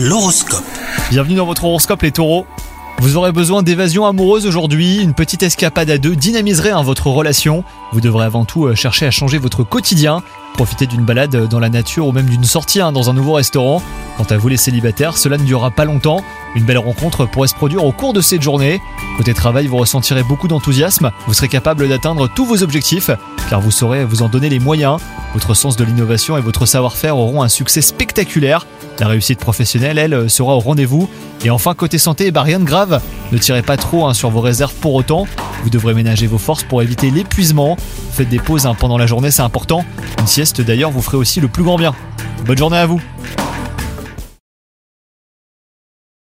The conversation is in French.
L'horoscope. Bienvenue dans votre horoscope les taureaux. Vous aurez besoin d'évasion amoureuse aujourd'hui, une petite escapade à deux dynamiserait hein, votre relation. Vous devrez avant tout euh, chercher à changer votre quotidien, profiter d'une balade dans la nature ou même d'une sortie hein, dans un nouveau restaurant. Quant à vous les célibataires, cela ne durera pas longtemps. Une belle rencontre pourrait se produire au cours de cette journée. Côté travail, vous ressentirez beaucoup d'enthousiasme, vous serez capable d'atteindre tous vos objectifs, car vous saurez vous en donner les moyens. Votre sens de l'innovation et votre savoir-faire auront un succès spectaculaire. La réussite professionnelle, elle, sera au rendez-vous. Et enfin, côté santé, bah rien de grave. Ne tirez pas trop hein, sur vos réserves pour autant. Vous devrez ménager vos forces pour éviter l'épuisement. Faites des pauses hein, pendant la journée, c'est important. Une sieste d'ailleurs vous ferait aussi le plus grand bien. Bonne journée à vous